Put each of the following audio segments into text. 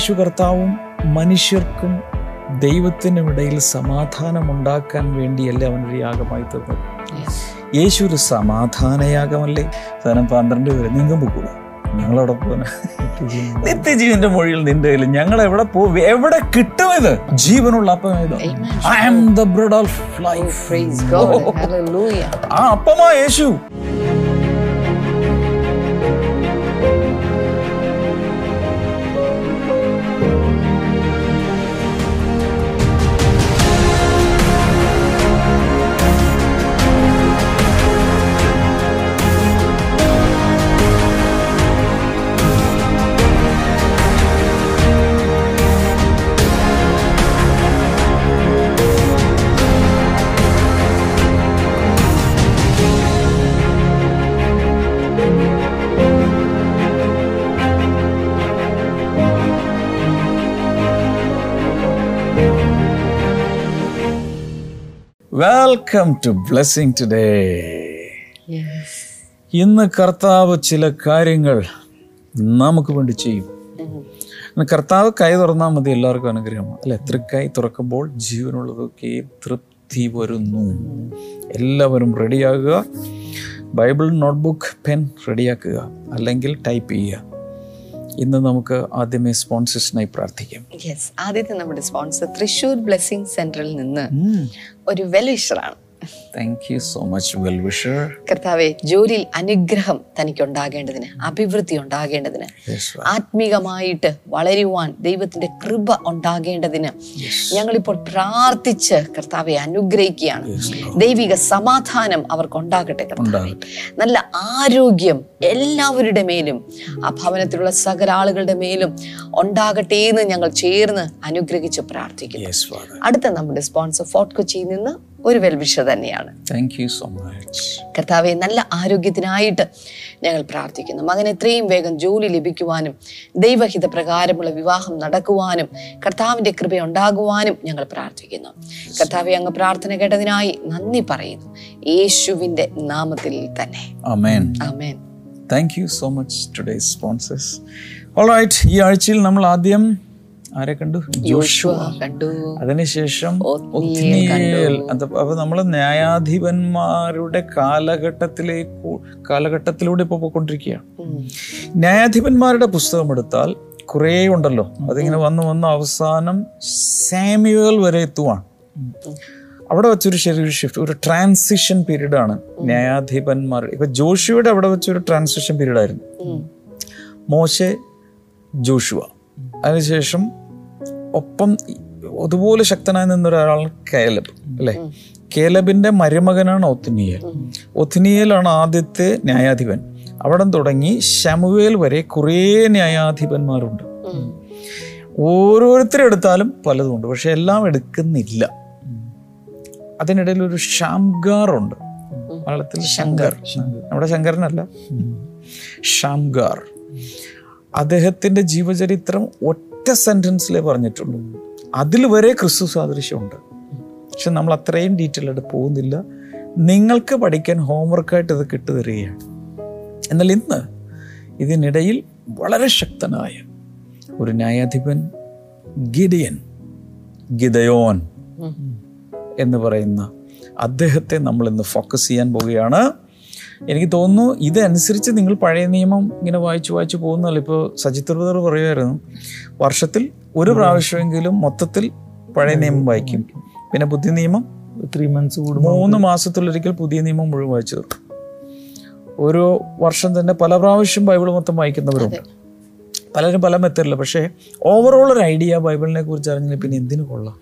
യേശു കർത്താവും മനുഷ്യർക്കും ദൈവത്തിനും ഇടയിൽ സമാധാനം ഉണ്ടാക്കാൻ വേണ്ടിയല്ലേ അവനൊരു യാഗമായി തീർന്നത്. യേശു ഒരു സമാധാനയാഗമല്ലേ? സാധനം പന്ത്രണ്ട് പേര് നീങ്കുമ്പോൾ കൂടെ. ഞങ്ങളവിടെ പോകുന്ന നിത്യജീവന്റെ മൊഴിയിൽ നിന്റെ കയ്യിൽ ഞങ്ങൾ എവിടെ പോകും എവിടെ കിട്ടും ഇത്? ജീവനുള്ള അപ്പം ഏതോ? I am the bread of life. ആ അപ്പമാ യേശു. Welcome to blessing today Yes. ഇന്ന് കർത്താവ് ചില കാര്യങ്ങൾ നമുക്ക് വേണ്ടി ചെയ്യും. കർത്താവ് കൈ തുറന്നാൽ മതി എല്ലാവർക്കും അനുഗ്രഹമാണ്. അല്ലെ? തൃക്കൈ തുറക്കുമ്പോൾ ജീവനുള്ളതൊക്കെ തൃപ്തി വരുന്നു. എല്ലാവരും റെഡിയാകുക ബൈബിൾ നോട്ട്ബുക്ക് പെൻ റെഡിയാക്കുക അല്ലെങ്കിൽ ടൈപ്പ് ചെയ്യുക. ഇന്ന് നമുക്ക് ആദ്യമേ സ്പോൺസേഴ്സിനായി പ്രാർത്ഥിക്കാം. യെസ് ആദ്യത്തെ നമ്മുടെ സ്പോൺസർ തൃശൂർ ബ്ലെസ്സിംഗ് സെന്ററിൽ നിന്ന് ഒരു വെൽവിഷറാണ് thank you so much well wisher കർത്താവെ ജോലിയിൽ അനുഗ്രഹം തനിക്ക് ഉണ്ടാകേണ്ടതിന് അഭിവൃദ്ധി ഉണ്ടാകേണ്ടതിന് ആത്മീകമായിട്ട് വളരുവാൻ ദൈവത്തിന്റെ കൃപ ഉണ്ടാകേണ്ടതിന് ഞങ്ങളിപ്പോൾ പ്രാർത്ഥിച്ച് കർത്താവെ അനുഗ്രഹിക്കുകയാണ്. ദൈവിക സമാധാനം അവർക്ക് ഉണ്ടാകട്ടെ കർത്താവെ. നല്ല ആരോഗ്യം എല്ലാവരുടെ മേലും ആ ഭവനത്തിലുള്ള സകല ആളുകളുടെ മേലും ഉണ്ടാകട്ടെ എന്ന് ഞങ്ങൾ ചേർന്ന് അനുഗ്രഹിച്ച് പ്രാർത്ഥിക്കുന്നു. അടുത്ത നമ്മുടെ സ്പോൺസർ ഫോർട്ട് കൊച്ചിയിൽ നിന്ന് ഒരു വെൽവിഷ തന്നെയാണ്. താങ്ക് യു സോ മച്ച് കർത്താവെ നല്ല ആരോഗ്യത്തിനായിട്ട് ഞങ്ങൾ പ്രാർത്ഥിക്കുന്നു. മകൻ എത്രയും വേഗം ജോലി ലഭിക്കുവാനും ദൈവഹിത പ്രകാരമുള്ള വിവാഹം നടക്കുവാനും കർത്താവിന്റെ കൃപ ഉണ്ടാകുവാനും ഞങ്ങൾ പ്രാർത്ഥിക്കുന്നു. കർത്താവെ അങ്ങ് പ്രാർത്ഥന കേട്ടതിനായി നന്ദി പറയുന്നു. യേശുവിന്റെ നാമത്തിൽ തന്നെ. Amen thank you so much today sponsors ഈ ആഴ്ചയിൽ നമ്മൾ ആദ്യം ആരെ കണ്ടു? കണ്ടു. അതിനുശേഷം അപ്പൊ നമ്മൾ ന്യായാധിപന്മാരുടെ കാലഘട്ടത്തിലേക്ക് കാലഘട്ടത്തിലൂടെ ഇപ്പോൾ പോയിക്കൊണ്ടിരിക്കുകയാണ്. ന്യായാധിപന്മാരുടെ പുസ്തകം എടുത്താൽ കുറേ ഉണ്ടല്ലോ. അതിങ്ങനെ വന്ന് വന്ന് അവസാനം സാമ്യുവൽ വരെ എത്തുവാണ്. അവിടെ വെച്ചൊരു ശരിയൊരു ഷിഫ്റ്റ് ഒരു ട്രാൻസിഷൻ പീരീഡ് ആണ് ന്യായാധിപന്മാർ. ഇപ്പൊ ജോഷുവയുടെ അവിടെ വെച്ചൊരു ട്രാൻസിഷൻ പീരീഡ് ആയിരുന്നു. ഉം. മോശെ ജോഷുവ. അതിനുശേഷം ഒപ്പം അതുപോലെ ശക്തനായി നിന്ന ഒരാളാണ് കേലബ് അല്ലേ? കേലബിന്റെ മരുമകനാണ് ഒത്തിനിയൽ ഒത്തിനിയലാണ് ആദ്യത്തെ ന്യായാധിപൻ. അവിടെ തുടങ്ങി ശമുവേൽ വരെ കുറേ ന്യായാധിപന്മാരുണ്ട്. ഓരോരുത്തരും എടുത്താലും പലതും ഉണ്ട് പക്ഷെ എല്ലാം എടുക്കുന്നില്ല. അതിനിടയിൽ ഒരു ഷാംഗാർ ഉണ്ട് മലയാളത്തിൽ ശങ്കർ. നമ്മുടെ ശങ്കരനല്ല. ഷാംഗാർ അദ്ദേഹത്തിന്റെ ജീവചരിത്രം ഒറ്റ സെന്റൻസിലേ പറഞ്ഞിട്ടുള്ളൂ. അതിൽ വരെ ക്രിസ്തു സാദൃശ്യമുണ്ട്. പക്ഷെ നമ്മൾ അത്രയും ഡീറ്റെയിൽ ആയിട്ട് പോകുന്നില്ല. നിങ്ങൾക്ക് പഠിക്കാൻ ഹോംവർക്കായിട്ട് ഇത് കിട്ടുതരികയാണ്. എന്നാൽ ഇന്ന് ഇതിനിടയിൽ വളരെ ശക്തനായ ഒരു ന്യായാധിപൻ ഗിഡിയൻ ഗിതയോൻ എന്ന് പറയുന്ന അദ്ദേഹത്തെ നമ്മൾ ഇന്ന് ഫോക്കസ് ചെയ്യാൻ പോവുകയാണ്. എനിക്ക് തോന്നുന്നു ഇതനുസരിച്ച് നിങ്ങൾ പഴയ നിയമം ഇങ്ങനെ വായിച്ചു വായിച്ചു പോകുന്നല്ലോ ഇപ്പോൾ സജിത് ബ്രദർ പറയുമായിരുന്നു വർഷത്തിൽ ഒരു പ്രാവശ്യമെങ്കിലും മൊത്തത്തിൽ പഴയ നിയമം വായിക്കും. പിന്നെ പുതിയ നിയമം ത്രീ മന്ത്സ് കൂടുമ്പോൾ മൂന്ന് മാസത്തിലൊരിക്കൽ പുതിയ നിയമം മുഴുവൻ വായിച്ചു തീർക്കും ഓരോ വർഷം തന്നെ പല പ്രാവശ്യം ബൈബിൾ മൊത്തം വായിക്കുന്നവരുണ്ട്. പലരും പല മെത്തേഡില്ല പക്ഷേ ഓവറോൾ ഒരു ഐഡിയ ബൈബിളിനെ കുറിച്ച് അറിഞ്ഞാൽ പിന്നെ എന്തിനു കൊള്ളാം.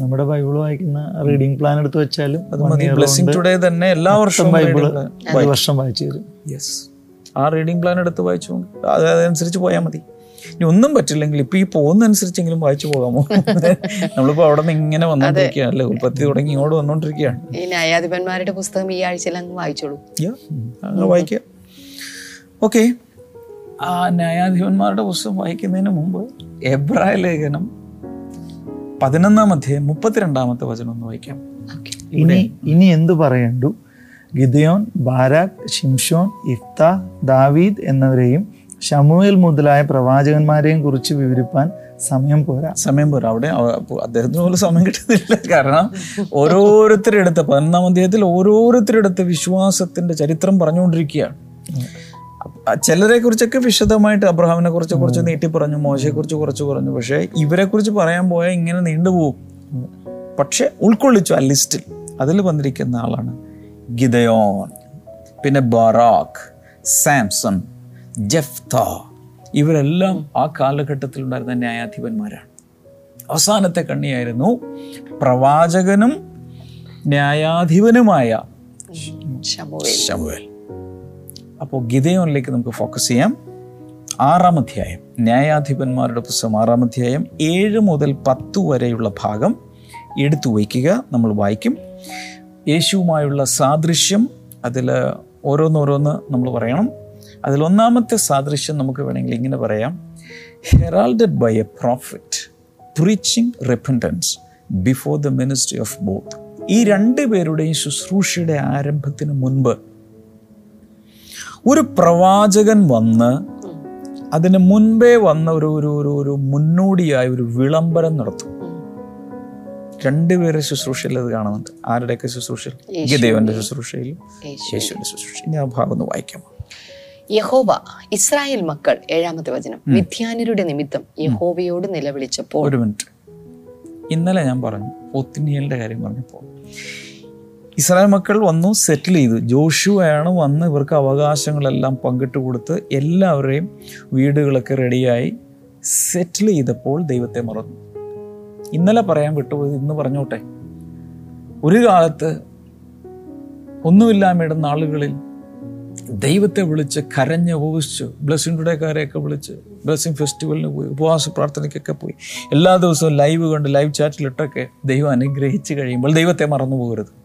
നമ്മുടെ ബൈബിൾ വായിക്കുന്ന റീഡിംഗ് പ്ലാൻ എടുത്ത് വെച്ചാലും അത് മതി. ബ്ലെസ്സിങ് ടുഡേ തന്നെ എല്ലാ വർഷവും ബൈബിൾ വർഷം വായിച്ചു തരും. യെസ് ആ റീഡിംഗ് പ്ലാൻ എടുത്ത് വായിച്ചു. അത് അതനുസരിച്ച് പോയാൽ മതി. ഇനി ഒന്നും പറ്റില്ലെങ്കിൽ ഇപ്പൊ ഈ പോകുന്നതനുസരിച്ചെങ്കിലും വായിച്ചു പോകാമോ? നമ്മളിപ്പോ അവിടെ നിന്ന് ഇങ്ങനെ വന്നോണ്ടിരിക്കുകയാണ് അല്ലെ ഉൽപ്പത്തി തുടങ്ങി ഇങ്ങോട്ട് വന്നോണ്ടിരിക്കുകയാണ്. ഈ ന്യായാധിപന്മാരുടെ പുസ്തകം ഈ ആഴ്ചയിൽ അങ്ങ് വായിച്ചോളൂ. വായിക്കുക ഓക്കെ ആ ന്യായാധിപന്മാരുടെ പുസ്തകം വായിക്കുന്നതിന് മുമ്പ് എബ്രായ ലേഖനം പതിനൊന്നാം അധ്യായം മുപ്പത്തിരണ്ടാമത്തെ വചനം ഒന്ന് വായിക്കാം. ഇനി ഇനി എന്തു പറയണ്ടു? ഗിദയോൻ ബാരാഖ് ഷിംഷോൻ ഇഫ്ത ദാവീദ് എന്നിവരെയും ഷമുവേൽ മുതലായ പ്രവാചകന്മാരെയും കുറിച്ച് വിവരിപ്പാൻ സമയം പോരാ. സമയം പോരാ. അവിടെ അദ്ദേഹത്തിന് പോലും സമയം കിട്ടുന്നില്ല. കാരണം ഓരോരുത്തരെടുത്ത് പതിനൊന്നാം അധ്യായത്തിൽ ഓരോരുത്തരെടുത്ത് വിശ്വാസത്തിന്റെ ചരിത്രം പറഞ്ഞുകൊണ്ടിരിക്കുകയാണ്. ചിലരെ കുറിച്ചൊക്കെ വിശദമായിട്ട് അബ്രഹാമിനെ കുറിച്ച് കുറച്ച് നീട്ടി പറഞ്ഞു മോശയെ കുറിച്ച് കുറച്ച് പറഞ്ഞു പക്ഷേ ഇവരെ കുറിച്ച് പറയാൻ പോയാൽ ഇങ്ങനെ നീണ്ടുപോകും പക്ഷെ ഉൾക്കൊള്ളിച്ചു ആ ലിസ്റ്റിൽ. അതിൽ വന്നിരിക്കുന്ന ആളാണ് ഗിദയോൻ പിന്നെ ബറാഖ് സാംസൺ ജഫ്ത. ഇവരെല്ലാം ആ കാലഘട്ടത്തിൽ ഉണ്ടായിരുന്ന ന്യായാധിപന്മാരാണ്. അവസാനത്തെ കണ്ണിയായിരുന്നു പ്രവാചകനും ന്യായാധിപനുമായ ശമുവേൽ. ശമുവേൽ. അപ്പോൾ ഗിതയോനിലേക്ക് നമുക്ക് ഫോക്കസ് ചെയ്യാം. ആറാം അധ്യായം. ന്യായാധിപന്മാരുടെ പുസ്തകം ആറാം അധ്യായം. ഏഴ് മുതൽ പത്ത് വരെയുള്ള ഭാഗം എടുത്തു വയ്ക്കുക. നമ്മൾ വായിക്കും. യേശുവുമായുള്ള സാദൃശ്യം അതിൽ ഓരോന്നോരോന്ന് നമ്മൾ പറയണം. അതിൽ ഒന്നാമത്തെ സാദൃശ്യം നമുക്ക് വേണമെങ്കിൽ ഇങ്ങനെ പറയാം. Heralded by a prophet preaching repentance before the ministry of both ഈ രണ്ട് പേരുടെയും ശുശ്രൂഷയുടെ ആരംഭത്തിന് മുൻപ് ഒരു പ്രവാചകൻ വന്ന് അതിന് മുൻപേ വന്ന ഒരു ഒരു ഒരു ഒരു മുന്നോടിയായ ഒരു വിളംബരം നടത്തും. രണ്ടുപേരെ ശുശ്രൂഷയിൽ അത് കാണുന്നുണ്ട്. ആരുടെയൊക്കെ ശുശ്രൂഷയിൽ? ഗദേവന്റെ ശുശ്രൂഷയിലും യേശു. യേശുവിന്റെ ശുശ്രൂഷ ഞാൻ ഭാഗം ഒന്ന് വായിക്കാം. യഹോബ ഇസ്രായേൽ മക്കൾ ഏഴാമത്തെ വചനം. മിഥ്യാനരുടെ നിമിത്തം യഹോബയോട് നിലവിളിച്ചപ്പോൾ ഒരു മിനിറ്റ്. ഇന്നലെ ഞാൻ പറഞ്ഞു ഒത്തിനിയലിന്റെ കാര്യം പറഞ്ഞപ്പോൾ ഇസ്രായേൽ മക്കൾ വന്നു സെറ്റിൽ ചെയ്തു. ജോഷുവയാണ് വന്ന് ഇവർക്ക് അവകാശങ്ങളെല്ലാം പങ്കിട്ട് കൊടുത്ത് എല്ലാവരെയും വീടുകളൊക്കെ റെഡിയായി സെറ്റിൽ ചെയ്തപ്പോൾ ദൈവത്തെ മറന്നു. ഇന്നലെ പറയാൻ വിട്ടുപോയി ഇന്ന് പറഞ്ഞോട്ടെ. ഒരു കാലത്ത് ഒന്നുമില്ലാമയുടെ നാളുകളിൽ ദൈവത്തെ വിളിച്ച് കരഞ്ഞ് ഉപവസിച്ചു ബ്ലെസ്സിംഗ് ടുഡേക്കാരെയൊക്കെ വിളിച്ച് ബ്ലെസ്സിംഗ് ഫെസ്റ്റിവലിന് പോയി ഉപവാസ പ്രാർത്ഥനയ്ക്കൊക്കെ പോയി. എല്ലാ ദിവസവും ലൈവ് കണ്ട് ലൈവ് ചാറ്റിലിട്ടൊക്കെ ദൈവം അനുഗ്രഹിച്ച് കഴിയുമ്പോൾ ദൈവത്തെ മറന്നു പോകരുത്.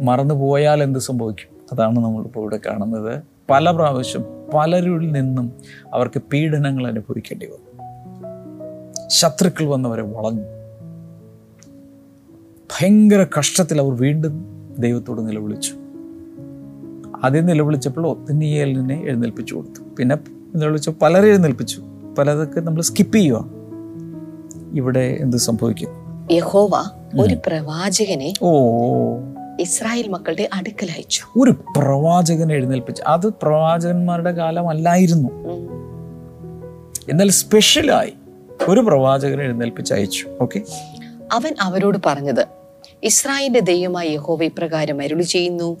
മറന്നു പോയാൽ എന്ത് സംഭവിക്കും? അതാണ് നമ്മളിപ്പോൾ ഇവിടെ കാണുന്നത്. പല പ്രാവശ്യം പലരിൽ നിന്നും അവർക്ക് പീഡനങ്ങൾ അനുഭവിക്കേണ്ടി വന്നു. ശത്രുക്കൾ വന്നവരെ വളഞ്ഞു. ഭയങ്കര കഷ്ടത്തിൽ അവർ വീണ്ടും ദൈവത്തോട് നിലവിളിച്ചു. ആദ്യം നിലവിളിച്ചപ്പോൾ ഒത്തിനിയലിനെ എഴുന്നേൽപ്പിച്ചു കൊടുത്തു. പിന്നെ നിലവിളിച്ച പലരെ എഴുന്നേൽപ്പിച്ചു. പലതൊക്കെ നമ്മൾ സ്കിപ്പ് ചെയ്യുക ഇവിടെ എന്ത് സംഭവിക്കും? യഹോവ ഒരു പ്രവാചകനെ ഓ ഇസ്രായേൽ മക്കളുടെ അടുക്കൽ അയച്ചു ഒരു പ്രവാചകനെ എഴുന്നേൽപ്പിച്ചു. അത് പ്രവാചകന്മാരുടെ കാലമല്ലായിരുന്നു. എന്നാൽ സ്പെഷ്യലായി ഒരു പ്രവാചകനെ എഴുന്നേൽപ്പിച്ച് അയച്ചു. ഓക്കെ അവൻ അവരോട് പറഞ്ഞത് ഇസ്രായേലിന്റെ ദൈവമായ യഹോവ ഇപ്രകാരം അരുളി ചെയ്യുന്നു.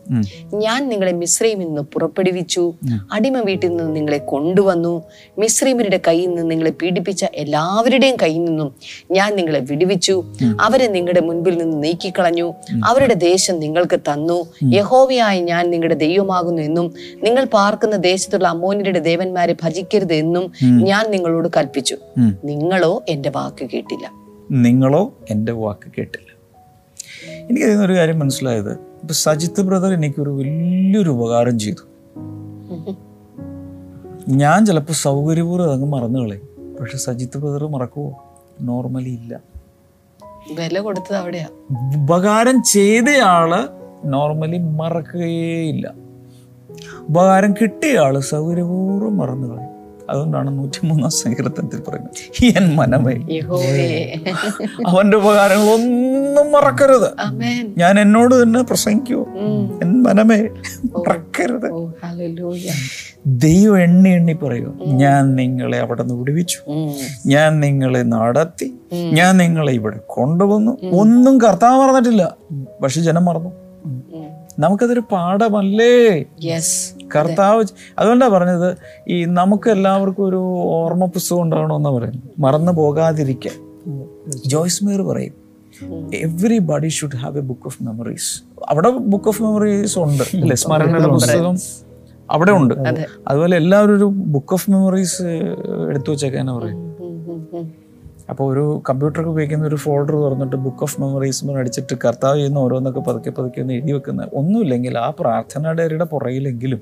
ഞാൻ നിങ്ങളെ മിശ്രയിൽ നിന്ന് പുറപ്പെടുവിച്ചു. അടിമ വീട്ടിൽ നിന്ന് നിങ്ങളെ കൊണ്ടുവന്നു. മിശ്രീമരുടെ കയ്യിൽ നിന്ന് നിങ്ങളെ പീഡിപ്പിച്ച എല്ലാവരുടെയും കയ്യിൽ നിന്നും ഞാൻ നിങ്ങളെ വിടുവിച്ചു. അവരെ നിങ്ങളുടെ മുൻപിൽ നിന്ന് നീക്കിക്കളഞ്ഞു. അവരുടെ ദേശം നിങ്ങൾക്ക് തന്നു. യഹോവയായ ഞാൻ നിങ്ങളുടെ ദൈവമാകുന്നു എന്നും നിങ്ങൾ പാർക്കുന്ന ദേശത്തുള്ള അമ്മോനിയുടെ ദേവന്മാരെ ഭജിക്കരുത് എന്നും ഞാൻ നിങ്ങളോട് കൽപ്പിച്ചു. നിങ്ങളോ എന്റെ വാക്ക് കേട്ടില്ല. നിങ്ങളോ എന്റെ വാക്ക് കേട്ടില്ല. എനിക്ക് അതിൽ നിന്നൊരു കാര്യം മനസ്സിലായത്. ഇപ്പൊ സജിത്ത് ബ്രദർ എനിക്കൊരു വലിയൊരു ഉപകാരം ചെയ്തു. ഞാൻ ചിലപ്പോൾ സൗകര്യപൂർവം അങ്ങ് മറന്നു കളയും. പക്ഷെ സജിത്ത് ബ്രദർ മറക്കുമോ നോർമലി ഇല്ല. വില കൊടുത്തത് അവിടെയാ. ഉപകാരം ചെയ്തയാൾ നോർമലി മറക്കുകയേ ഇല്ല. ഉപകാരം കിട്ടിയ ആൾ സൗകര്യപൂർവം മറന്നു കളയും. അതുകൊണ്ടാണ് നൂറ്റിമൂന്നാം സങ്കീർത്തനത്തിൽ പറയുന്നത്. എൻ മനമേ. അവന്റെ ഉപകാരങ്ങൾ ഒന്നും മറക്കരുത് ഞാൻ എന്നോട് തന്നെ പ്രസംഗിക്കൂ. എൻ മനമേ മറക്കരുത്. ദൈവം എണ്ണി എണ്ണി പറയൂ ഞാൻ നിങ്ങളെ അവിടെ നിന്ന് വിടുവിച്ചു ഞാൻ നിങ്ങളെ നടത്തി. ഞാൻ നിങ്ങളെ ഇവിടെ കൊണ്ടുവന്നു. ഒന്നും കർത്താവ് പറഞ്ഞിട്ടില്ല പക്ഷെ ജനം മറന്നു. നമുക്കതൊരു പാഠമല്ലേ? യെസ് കർത്താവ് അതുകൊണ്ടാണ് പറഞ്ഞത് ഈ നമുക്ക് എല്ലാവർക്കും ഒരു ഓർമ്മ പുസ്തകം ഉണ്ടാവണമെന്നാണ് പറയുന്നത്. മറന്നു പോകാതിരിക്കാൻ. ജോയ്സ് മേർ പറയും everybody should have a book of memories അവിടെ ബുക്ക് ഓഫ് മെമ്മറീസ് ഉണ്ട്. അല്ലെ? സ്മരണയുടെ പുസ്തകം അവിടെ ഉണ്ട്. അതുപോലെ എല്ലാവരും ഒരു ബുക്ക് ഓഫ് മെമ്മറീസ് എടുത്തു വെച്ചേക്കാനാ പറയും. അപ്പോൾ ഒരു കമ്പ്യൂട്ടറൊക്കെ ഉപയോഗിക്കുന്ന ഒരു ഫോൾഡർ തുറന്നിട്ട് ബുക്ക് ഓഫ് മെമ്മറീസ് എന്ന് അടിച്ചിട്ട് കർത്താവ് ചെയ്യുന്ന ഓരോന്നൊക്കെ പതുക്കെ പതുക്കെ ഒന്ന് എഴുതി വെക്കുന്ന ഒന്നുമില്ലെങ്കിൽ ആ പ്രാർത്ഥന ഡയറിയുടെ പുറകിലെങ്കിലും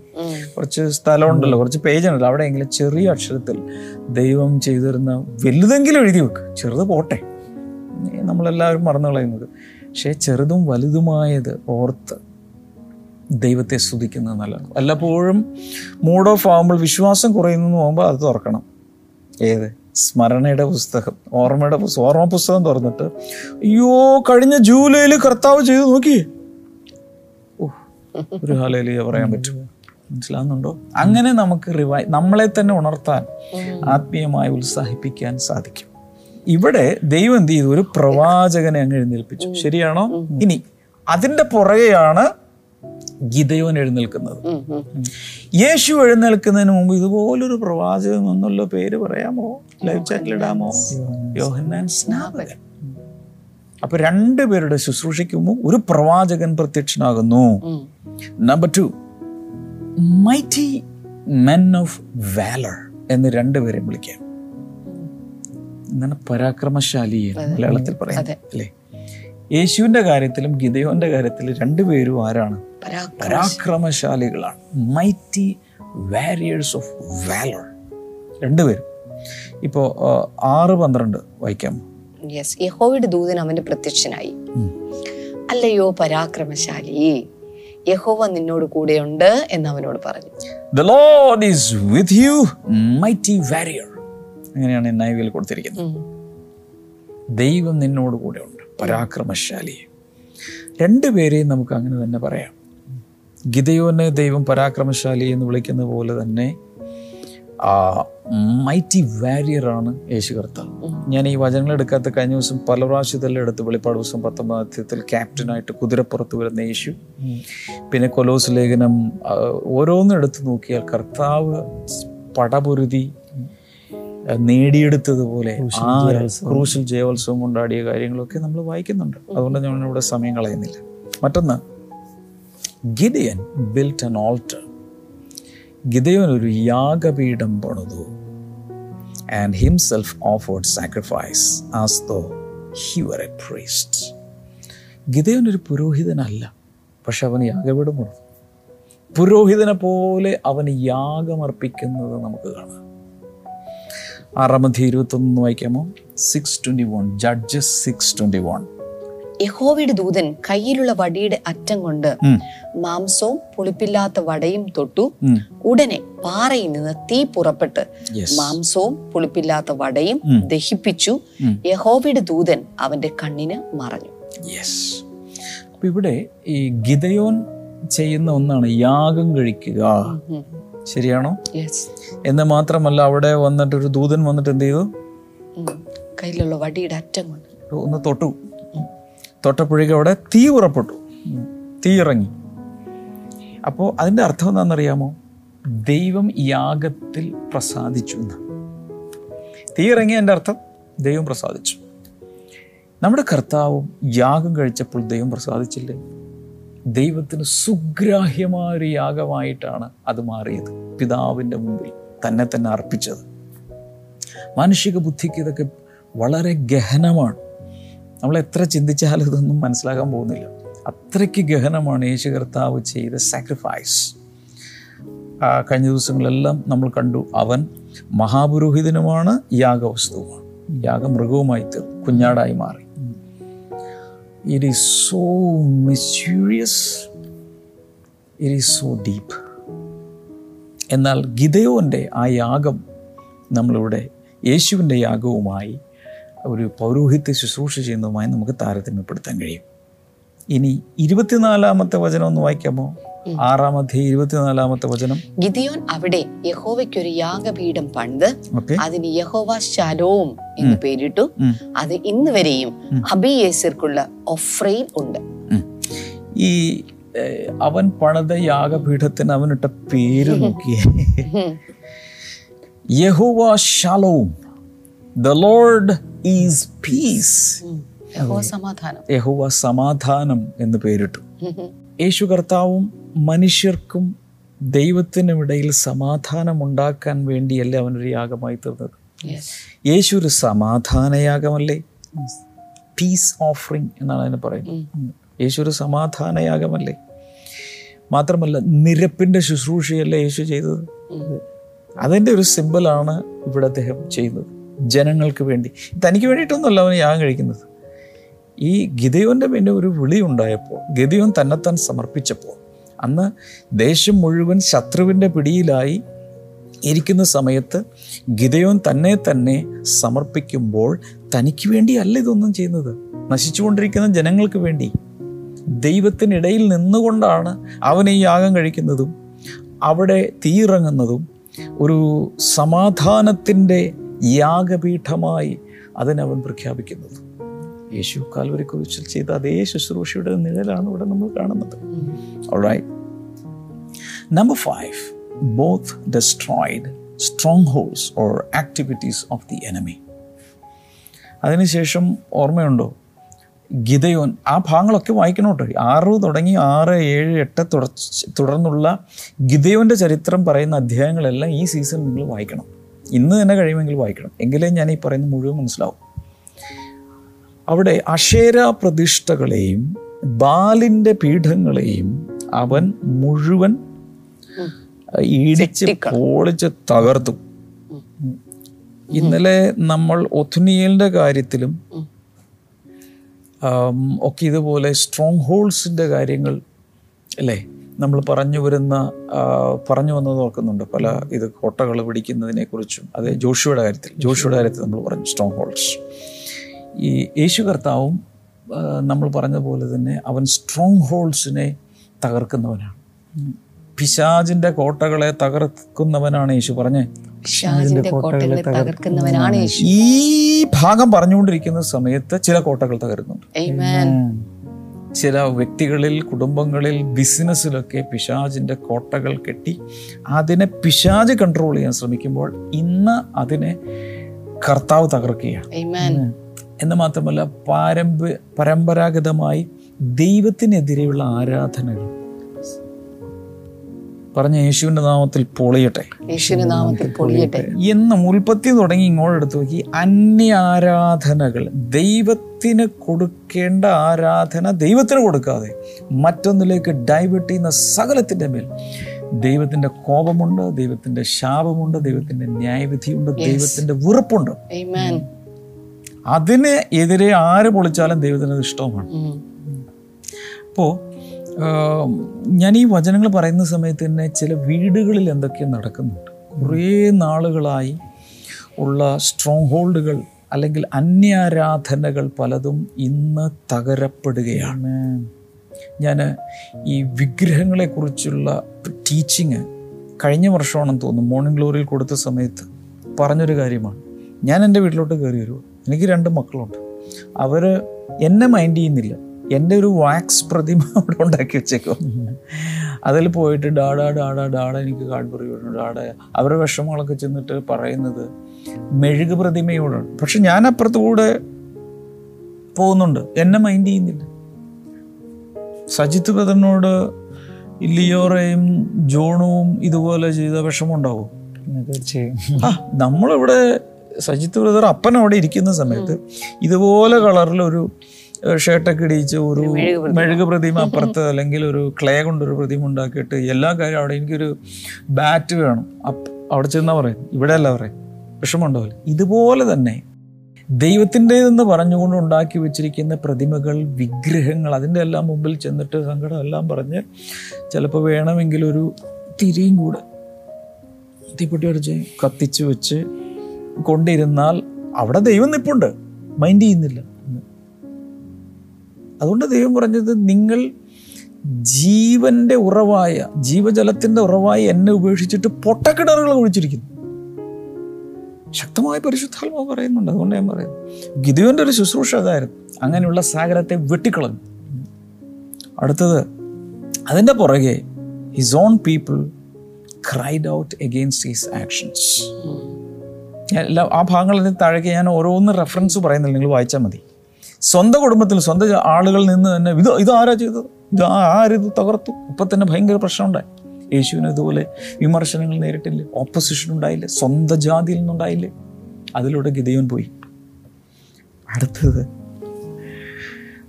കുറച്ച് സ്ഥലമുണ്ടല്ലോ കുറച്ച് പേജ് ഉണ്ടല്ലോ അവിടെയെങ്കിലും ചെറിയ അക്ഷരത്തിൽ ദൈവം ചെയ്തിരുന്ന വലുതെങ്കിലും എഴുതി വെക്ക്. ചെറുത് പോട്ടെ. നമ്മളെല്ലാവരും മറന്നു കളയുന്നത്. പക്ഷേ ചെറുതും വലുതുമായത് ഓർത്ത് ദൈവത്തെ സ്തുതിക്കുന്നത് നല്ലത്. വല്ലപ്പോഴും മൂഡ് ഓഫ് ആകുമ്പോൾ വിശ്വാസം കുറയുന്നു പോകുമ്പോൾ അത് തുറക്കണം. ഏത്? സ്മരണയുടെ പുസ്തകം ഓർമ്മയുടെ പുസ്തകം ഓർമ്മ പുസ്തകം തുറന്നിട്ട് അയ്യോ കഴിഞ്ഞ ജൂലൈയിൽ കർത്താവ് ചെയ്തു നോക്കി. ഓ ഒരു ഹാലയിൽ പറയാൻ പറ്റും. മനസ്സിലാകുന്നുണ്ടോ അങ്ങനെ നമുക്ക് റിവൈ നമ്മളെ തന്നെ ഉണർത്താൻ ആത്മീയമായി ഉത്സാഹിപ്പിക്കാൻ സാധിക്കും. ഇവിടെ ദൈവം എന്ത് ചെയ്തു? ഒരു പ്രവാചകനെ അങ്ങ് എഴുന്നേൽപ്പിച്ചു. ശരിയാണോ? ഇനി അതിന്റെ പുറകെയാണ് ഗിതയോൻ എഴുന്നേൽക്കുന്നത്. യേശു എഴുന്നേൽക്കുന്നതിന് മുമ്പ് ഇതുപോലൊരു പ്രവാചകൻ എന്നുള്ള പേര് പറയാമോ? ലൈവ് ചാറ്റിലിടാമോ യോഹന്നാൻ. സ്നാപകൻ. അപ്പൊ രണ്ടുപേരുടെ ശുശ്രൂഷയ്ക്ക് മുമ്പ് ഒരു പ്രവാചകൻ പ്രത്യക്ഷനാകുന്നു. Number two mighty men of valour എന്ന് രണ്ടുപേരെയും വിളിക്കാം. എന്താണ് പരാക്രമശാലി മലയാളത്തിൽ പറയാം അല്ലേ? യേശുവിന്റെ കാര്യത്തിലും ഗിതയോന്റെ കാര്യത്തിലും രണ്ടുപേരും ആരാണ്. പരാക്രമശാലികളാണ്. മൈറ്റി വാരിയേഴ്സ് ഓഫ് വാലർ രണ്ടുപേരും. ഇപ്പോൾ ആറ് പന്ത്രണ്ട് വായിക്കാം. യെസ് യഹോവയുടെ ദൂതൻ അവന്റെ പ്രത്യക്ഷനായി. അല്ലയോ പരാക്രമശാലി യഹോവ നിന്നോട് കൂടെയുണ്ട് എന്ന് അവനോട് പറഞ്ഞു. The Lord is with you mighty warrior അങ്ങനെയാണ് നൈവിൽ കൊടുത്തിരിക്കുന്നത്. ദൈവം നിന്നോട് കൂടെയുണ്ട് പരാക്രമശാലി. രണ്ടുപേരെയും നമുക്ക് അങ്ങനെ തന്നെ പറയാം. ഗിതയോനെ ദൈവം പരാക്രമശാലി എന്ന് വിളിക്കുന്ന പോലെ തന്നെ ആ മൈറ്റി വാരിയറാണ് യേശു കർത്താവ്. ഞാൻ ഈ വചനങ്ങൾ എടുക്കാത്ത കഴിഞ്ഞ ദിവസം പല പ്രാവശ്യത്തെല്ലാം എടുത്ത് വെളിപ്പാട് ദിവസം പത്തൊമ്പതാം അധ്യായത്തിൽ ക്യാപ്റ്റനായിട്ട് കുതിരപ്പുറത്ത് വരുന്ന യേശു. പിന്നെ കൊലോസ് ലേഖനം ഓരോന്നും എടുത്ത് നോക്കിയാൽ കർത്താവ് പടപൊരുതി നേടിയെടുത്തതുപോലെ ആ ക്രൂശിൽ ജയോത്സവം കൊണ്ടാടിയ കാര്യങ്ങളൊക്കെ നമ്മൾ വായിക്കുന്നുണ്ട്. അതുകൊണ്ട് ഞാൻ ഇവിടെ സമയം കളയുന്നില്ല. മറ്റൊന്ന് Gideon built an altar Gideon ഒരു യാഗപീഠം പണിതു. And himself offered sacrifice as though he were a priest ഗിതയോൻ ഒരു പുരോഹിതനല്ല പക്ഷെ അവന് യാഗപീഠം പണിതു പുരോഹിതനെ പോലെ അവന് യാഗമർപ്പിക്കുന്നത് നമുക്ക് കാണാം. ആറാമത്തെ ഇരുപത്തൊന്ന് വായിക്കാമോ? Six twenty one Judges six twenty one യഹോവയുടെ ദൂതൻ കയ്യിലുള്ള വടിയുടെ അറ്റം കൊണ്ട് മാംസവും പുളിപ്പില്ലാത്ത വടയും തൊട്ടു ഉടനെ പാറയിൽ നിന്ന് തീ പുറപ്പെട്ട് മാംസവും പുളിപ്പില്ലാത്ത വടയും ദഹിപ്പിച്ചു. യഹോവയുടെ ദൂതൻ അവന്റെ കണ്ണിന് മറഞ്ഞു. ഇവിടെ ഈ ഗിതയോൻ ചെയ്യുന്ന ഒന്നാണ് യാഗം കഴിക്കുക. ശരിയാണോ? എന്ന് മാത്രമല്ല അവിടെ വന്നിട്ട് ഒരു ദൂതൻ വന്നിട്ട് എന്ത് ചെയ്തു? കയ്യിലുള്ള വടിയുടെ അറ്റം കൊണ്ട്. ഒന്ന് തൊട്ടു. തൊട്ടപ്പോഴേക്കും അവിടെ തീ ഉറപ്പെട്ടു. തീ ഇറങ്ങി. അപ്പോൾ അതിന്റെ അർത്ഥം എന്താണെന്നറിയാമോ? ദൈവം യാഗത്തിൽ പ്രസാദിച്ചു എന്ന്. തീ ഇറങ്ങിയതിന്റെ അർത്ഥം ദൈവം പ്രസാദിച്ചു. നമ്മുടെ കർത്താവും യാഗം കഴിച്ചപ്പോൾ ദൈവം പ്രസാദിച്ചില്ലേ? ദൈവത്തിന് സുഗ്രാഹ്യമായ ഒരു യാഗമായിട്ടാണ് അത് മാറിയത്. പിതാവിന്റെ മുമ്പിൽ തന്നെ തന്നെ അർപ്പിച്ചത്. മാനുഷിക ബുദ്ധിക്ക് ഇതൊക്കെ വളരെ ഗഹനമാണ്. നമ്മൾ എത്ര ചിന്തിച്ചാലും ഇതൊന്നും മനസ്സിലാക്കാൻ പോകുന്നില്ല. അത്രയ്ക്ക് ഗഹനമാണ് യേശു കർത്താവ് ചെയ്ത സാക്രിഫൈസ് കഴിഞ്ഞ ദിവസങ്ങളെല്ലാം നമ്മൾ കണ്ടു അവൻ മഹാപുരോഹിതനുമാണ് യാഗവസ്തുവുമാണ്. യാഗമൃഗവുമായി തീർന്നു കുഞ്ഞാടായി മാറി. It is so mysterious it is so deep എന്നാൽ ഗിതയോന്റെ ആ യാഗം നമ്മളിവിടെ യേശുവിന്റെ യാഗവുമായി ഒരു പൗരോഹിത്യ ശുശ്രൂഷ ചെയ്യുന്നതുമായി നമുക്ക് താരതമ്യപ്പെടുത്താൻ കഴിയും. ഇനി ഇരുപത്തിനാലാമത്തെ വചനം ഒന്ന് വായിക്കാമോ? ആറാമത്തെ ഇരുപത്തിനാലാമത്തെ വചനം. ഗിദിയോൻ അവിടെ യഹോവയ്ക്ക് ഒരു യാഗപീഠം പണിത് അതിന് യഹോവ ശലോം എന്ന് പേരിട്ടു. അത് ഇന്ന് വരെയും അബിയേസർക്കുള്ള ഒഫ്രയിൽ ഉണ്ട്. ഈ അവൻ പണിത യാഗപീഠത്തിന് അവനിട്ട പേര് നോക്കിയേ. യഹോവ ഷാലോം ദ ലോർഡ് ഈസ് പീസ് യഹുവ സമാധാനം. എന്ന് പേരിട്ടു. യേശു കർത്താവും മനുഷ്യർക്കും ദൈവത്തിനും ഇടയിൽ സമാധാനം ഉണ്ടാക്കാൻ വേണ്ടിയല്ലേ അവനൊരു യാഗമായി തീർന്നത്. യേശു ഒരു സമാധാനയാഗമല്ലേ പീസ് ഓഫറിങ് എന്നാണ് അതിന് പറയുന്നത്. യേശു ഒരു സമാധാനയാഗമല്ലേ മാത്രമല്ല നിരപ്പിന്റെ ശുശ്രൂഷയല്ലേ യേശു ചെയ്തത്? അതിന്റെ ഒരു സിമ്പിളാണ് ഇവിടെ അദ്ദേഹം ചെയ്യുന്നത്. ജനങ്ങൾക്ക് വേണ്ടി. തനിക്ക് വേണ്ടിയിട്ടൊന്നുമല്ല അവന് യാഗം കഴിക്കുന്നത്. ഈ ഗിതയോന്റെ പിന്നെ ഒരു വിളി ഉണ്ടായപ്പോൾ ഗിതയോൻ തന്നെത്താൻ സമർപ്പിച്ചപ്പോൾ അന്ന് ദേശം മുഴുവൻ ശത്രുവിന്റെ പിടിയിലായി ഇരിക്കുന്ന സമയത്ത് ഗിതയോൻ തന്നെ തന്നെ സമർപ്പിക്കുമ്പോൾ തനിക്ക് വേണ്ടിയല്ല ഇതൊന്നും ചെയ്യുന്നത്. നശിച്ചുകൊണ്ടിരിക്കുന്ന ജനങ്ങൾക്ക് വേണ്ടി. ദൈവത്തിനിടയിൽ നിന്നുകൊണ്ടാണ് അവൻ ഈ യാഗം കഴിക്കുന്നതും അവിടെ തീയിറങ്ങുന്നതും ഒരു സമാധാനത്തിന്റെ യാഗപീഠമായി അതിനവൻ പ്രഖ്യാപിക്കുന്നത്. യേശു കാൽവരി കുറിച്ച് ചെയ്ത അതേ ശുശ്രൂഷയുടെ നിഴലാണ് ഇവിടെ നമ്മൾ കാണുന്നത്. Number five both destroyed strongholds or activities of the enemy അതിനുശേഷം ഓർമ്മയുണ്ടോ? ഗിതയോൻ ആ ഭാഗങ്ങളൊക്കെ വായിക്കണോട്ടോ? ആറ് തുടങ്ങി ആറ് ഏഴ് എട്ട് തുടർന്നുള്ള ഗിതയോന്റെ ചരിത്രം പറയുന്ന അധ്യായങ്ങളെല്ലാം ഈ സീസൺ നിങ്ങൾ വായിക്കണം. ഇന്ന് തന്നെ കഴിയുമെങ്കിൽ വായിക്കണം. എങ്കിലേ ഞാൻ ഈ പറയുന്ന മുഴുവൻ മനസ്സിലാവും. അവിടെ അഷേര പ്രതിഷ്ഠകളെയും ബാലിന്റെ പീഠങ്ങളെയും അവൻ മുഴുവൻ ഈടിച്ച് പൊളിച്ച് തകർത്തു. ഇന്നലെ നമ്മൾ ഒഥുനിയലിന്റെ കാര്യത്തിലും ഒക്കെ ഇതുപോലെ സ്ട്രോങ് ഹോൾസിന്റെ കാര്യങ്ങൾ അല്ലേ? നമ്മൾ പറഞ്ഞു വരുന്ന പറഞ്ഞു വന്നത് ഓർക്കുന്നുണ്ട് പല ഇത് കോട്ടകൾ പിടിക്കുന്നതിനെ കുറിച്ചും അത് ജോഷുവയുടെ കാര്യത്തിൽ ജോഷുവയുടെ കാര്യത്തിൽ നമ്മൾ പറഞ്ഞു സ്ട്രോങ് ഹോൾഡ്സ് ഈ യേശു കർത്താവും നമ്മൾ പറഞ്ഞ പോലെ തന്നെ അവൻ സ്ട്രോങ് ഹോൾഡ്സിനെ തകർക്കുന്നവനാണ്. പിശാജിന്റെ കോട്ടകളെ തകർക്കുന്നവനാണ് യേശു പറഞ്ഞേ. പിശാജിന്റെ കോട്ടകളെ തകർക്കുന്നവനാണ് യേശു. ഈ ഭാഗം പറഞ്ഞുകൊണ്ടിരിക്കുന്ന സമയത്ത് ചില കോട്ടകൾ തകരുന്നുണ്ട്. Amen. ചില വ്യക്തികളിൽ കുടുംബങ്ങളിൽ ബിസിനസ്സിലൊക്കെ പിശാജിന്റെ കോട്ടകൾ കെട്ടി അതിനെ പിശാജ് കൺട്രോൾ ചെയ്യാൻ ശ്രമിക്കുമ്പോൾ ഇന്ന് അതിനെ കർത്താവ് തകർക്കുകയാണ്. Amen. എന്ന് മാത്രമല്ല പാരമ്പ പരമ്പരാഗതമായി ദൈവത്തിനെതിരെയുള്ള ആരാധനകൾ. പറഞ്ഞ യേശുവിന്റെ നാമത്തിൽ പൊളിയട്ടെ. യേശുവിന്റെ നാമത്തിൽ പൊളിയട്ടെ. എന്നും ഉൽപ്പത്തി തുടങ്ങി ഇങ്ങോട്ട് എടുത്തു നോക്കി അന്യ ആരാധനകൾ ദൈവത്തിന് കൊടുക്കേണ്ട ആരാധന ദൈവത്തിന് കൊടുക്കാതെ മറ്റൊന്നിലേക്ക് ഡൈവേർട്ട് ചെയ്യുന്ന സകലത്തിന്റെ മേൽ. ദൈവത്തിന്റെ കോപമുണ്ട് ദൈവത്തിന്റെ ശാപമുണ്ട് ദൈവത്തിന്റെ ന്യായവിധിയുണ്ട് ദൈവത്തിന്റെ വെറുപ്പുണ്ട്. അതിന് എതിരെ ആര് പൊളിച്ചാലും ദൈവത്തിന് അത് ഇഷ്ടവുമാണ്. അപ്പോൾ ഞാൻ ഈ വചനങ്ങൾ പറയുന്ന സമയത്ത് തന്നെ ചില വീടുകളിൽ എന്തൊക്കെ നടക്കുന്നുണ്ട്. കുറേ നാളുകളായി ഉള്ള സ്ട്രോങ് ഹോൾഡുകൾ അല്ലെങ്കിൽ അന്യാരാധനകൾ പലതും ഇന്ന് തകരപ്പെടുകയാണ്. ഞാൻ ഈ വിഗ്രഹങ്ങളെക്കുറിച്ചുള്ള ടീച്ചിങ് കഴിഞ്ഞ വർഷമാണെന്ന് തോന്നുന്നു. മോർണിംഗ് ഗ്ലോറിയിൽ കൊടുത്ത സമയത്ത് പറഞ്ഞൊരു കാര്യമാണ്. ഞാൻ എന്റെ വീട്ടിലോട്ട് കയറി വരുമോ എനിക്ക് രണ്ട് മക്കളുണ്ട്. അവർ എന്നെ മൈൻഡ് ചെയ്യുന്നില്ല. എന്റെ ഒരു വാക്സ് പ്രതിമ അവിടെ ഉണ്ടാക്കി വെച്ചേക്കും അതിൽ പോയിട്ട് ഡാഡാ ഡാഡാ ഡാഡ എനിക്ക് കാഡ്ബറി വിടുന്നു ഡാഡ. അവരുടെ വിഷമങ്ങളൊക്കെ ചെന്നിട്ട് പറയുന്നത് മെഴുക് പ്രതിമയോടാണ്. പക്ഷെ ഞാൻ അപ്പുറത്തുകൂടെ പോകുന്നുണ്ട്. എന്നെ മൈൻഡ് ചെയ്യുന്നില്ല. സജിത്ത് ബ്രദറിനോട് ലിയോറയും ജോണുവും ഇതുപോലെ ചെയ്ത വിഷമം ഉണ്ടാവും പിന്നെ തീർച്ചയായും. ആ നമ്മളിവിടെ സജിത്ത് ബ്രദർ അപ്പൻ അവിടെ ഇരിക്കുന്ന സമയത്ത് ഇതുപോലെ കളറിലൊരു ഷർട്ടൊക്കെ ഇടിച്ച് ഒരു മെഴുക് പ്രതിമ. അപ്പുറത്ത് അല്ലെങ്കിൽ ഒരു ക്ലേ കൊണ്ടൊരു പ്രതിമ ഉണ്ടാക്കിയിട്ട് എല്ലാ കാര്യവും അവിടെ എനിക്കൊരു ബാറ്റ് വേണം. അവിടെ ചെന്നാ പറയും. ഇവിടെ അല്ല പറയും. വിഷമമുണ്ടാവില്ല ഇതുപോലെ തന്നെ ദൈവത്തിന്റെതെന്ന് പറഞ്ഞുകൊണ്ട് ഉണ്ടാക്കി വെച്ചിരിക്കുന്ന പ്രതിമകൾ വിഗ്രഹങ്ങൾ അതിന്റെ എല്ലാം മുമ്പിൽ ചെന്നിട്ട് സങ്കടം എല്ലാം പറഞ്ഞ് ചിലപ്പോൾ വേണമെങ്കിൽ ഒരു തിരിയും കൂടെ തീപ്പെട്ടി അടിച്ച് കത്തിച്ച് വെച്ച് കൊണ്ടിരുന്നാൽ അവിടെ ദൈവം നിപ്പുണ്ട്. മൈൻഡ് ചെയ്യുന്നില്ല. അതുകൊണ്ട് ദൈവം പറഞ്ഞത് നിങ്ങൾ ജീവന്റെ ഉറവായ ജീവജലത്തിന്റെ ഉറവായി എന്നെ ഉപേക്ഷിച്ചിട്ട് പൊട്ടക്കിണറുകൾ ഒഴിച്ചിരിക്കുന്നു. ശക്തമായ പരിശുദ്ധാത്മാവ് പറയുന്നുണ്ട്. അതുകൊണ്ട് ഞാൻ പറയുന്നു. ഗിദിയോന്റെ ഒരു ശുശ്രൂഷ അതായിരുന്നു. അങ്ങനെയുള്ള സാഗരത്തെ വെട്ടിക്കളഞ്ഞു. അടുത്തത് അതിന്റെ പുറകെ his own people cried out against his actions എല്ലാ ആ ഭാഗങ്ങളിൽ താഴേക്ക് ഞാൻ ഓരോന്ന് റെഫറൻസ് പറയുന്നില്ല. നിങ്ങൾ വായിച്ചാൽ മതി. സ്വന്തം കുടുംബത്തിൽ സ്വന്തം ആളുകളിൽ നിന്ന് തന്നെ ഇത് ഇത് ആരാ ചെയ്തത്? ഇത് ആരിത് തകർത്തു? ഇപ്പം തന്നെ ഭയങ്കര പ്രശ്നമുണ്ടായി. യേശുവിന് ഇതുപോലെ വിമർശനങ്ങൾ നേരിട്ടില്ലേ? ഓപ്പോസിഷൻ ഉണ്ടായില്ല? സ്വന്തം ജാതിയിൽ നിന്നുണ്ടായില്ലേ? അതിലൂടെ ഗിതയോൻ പോയി. അടുത്തത്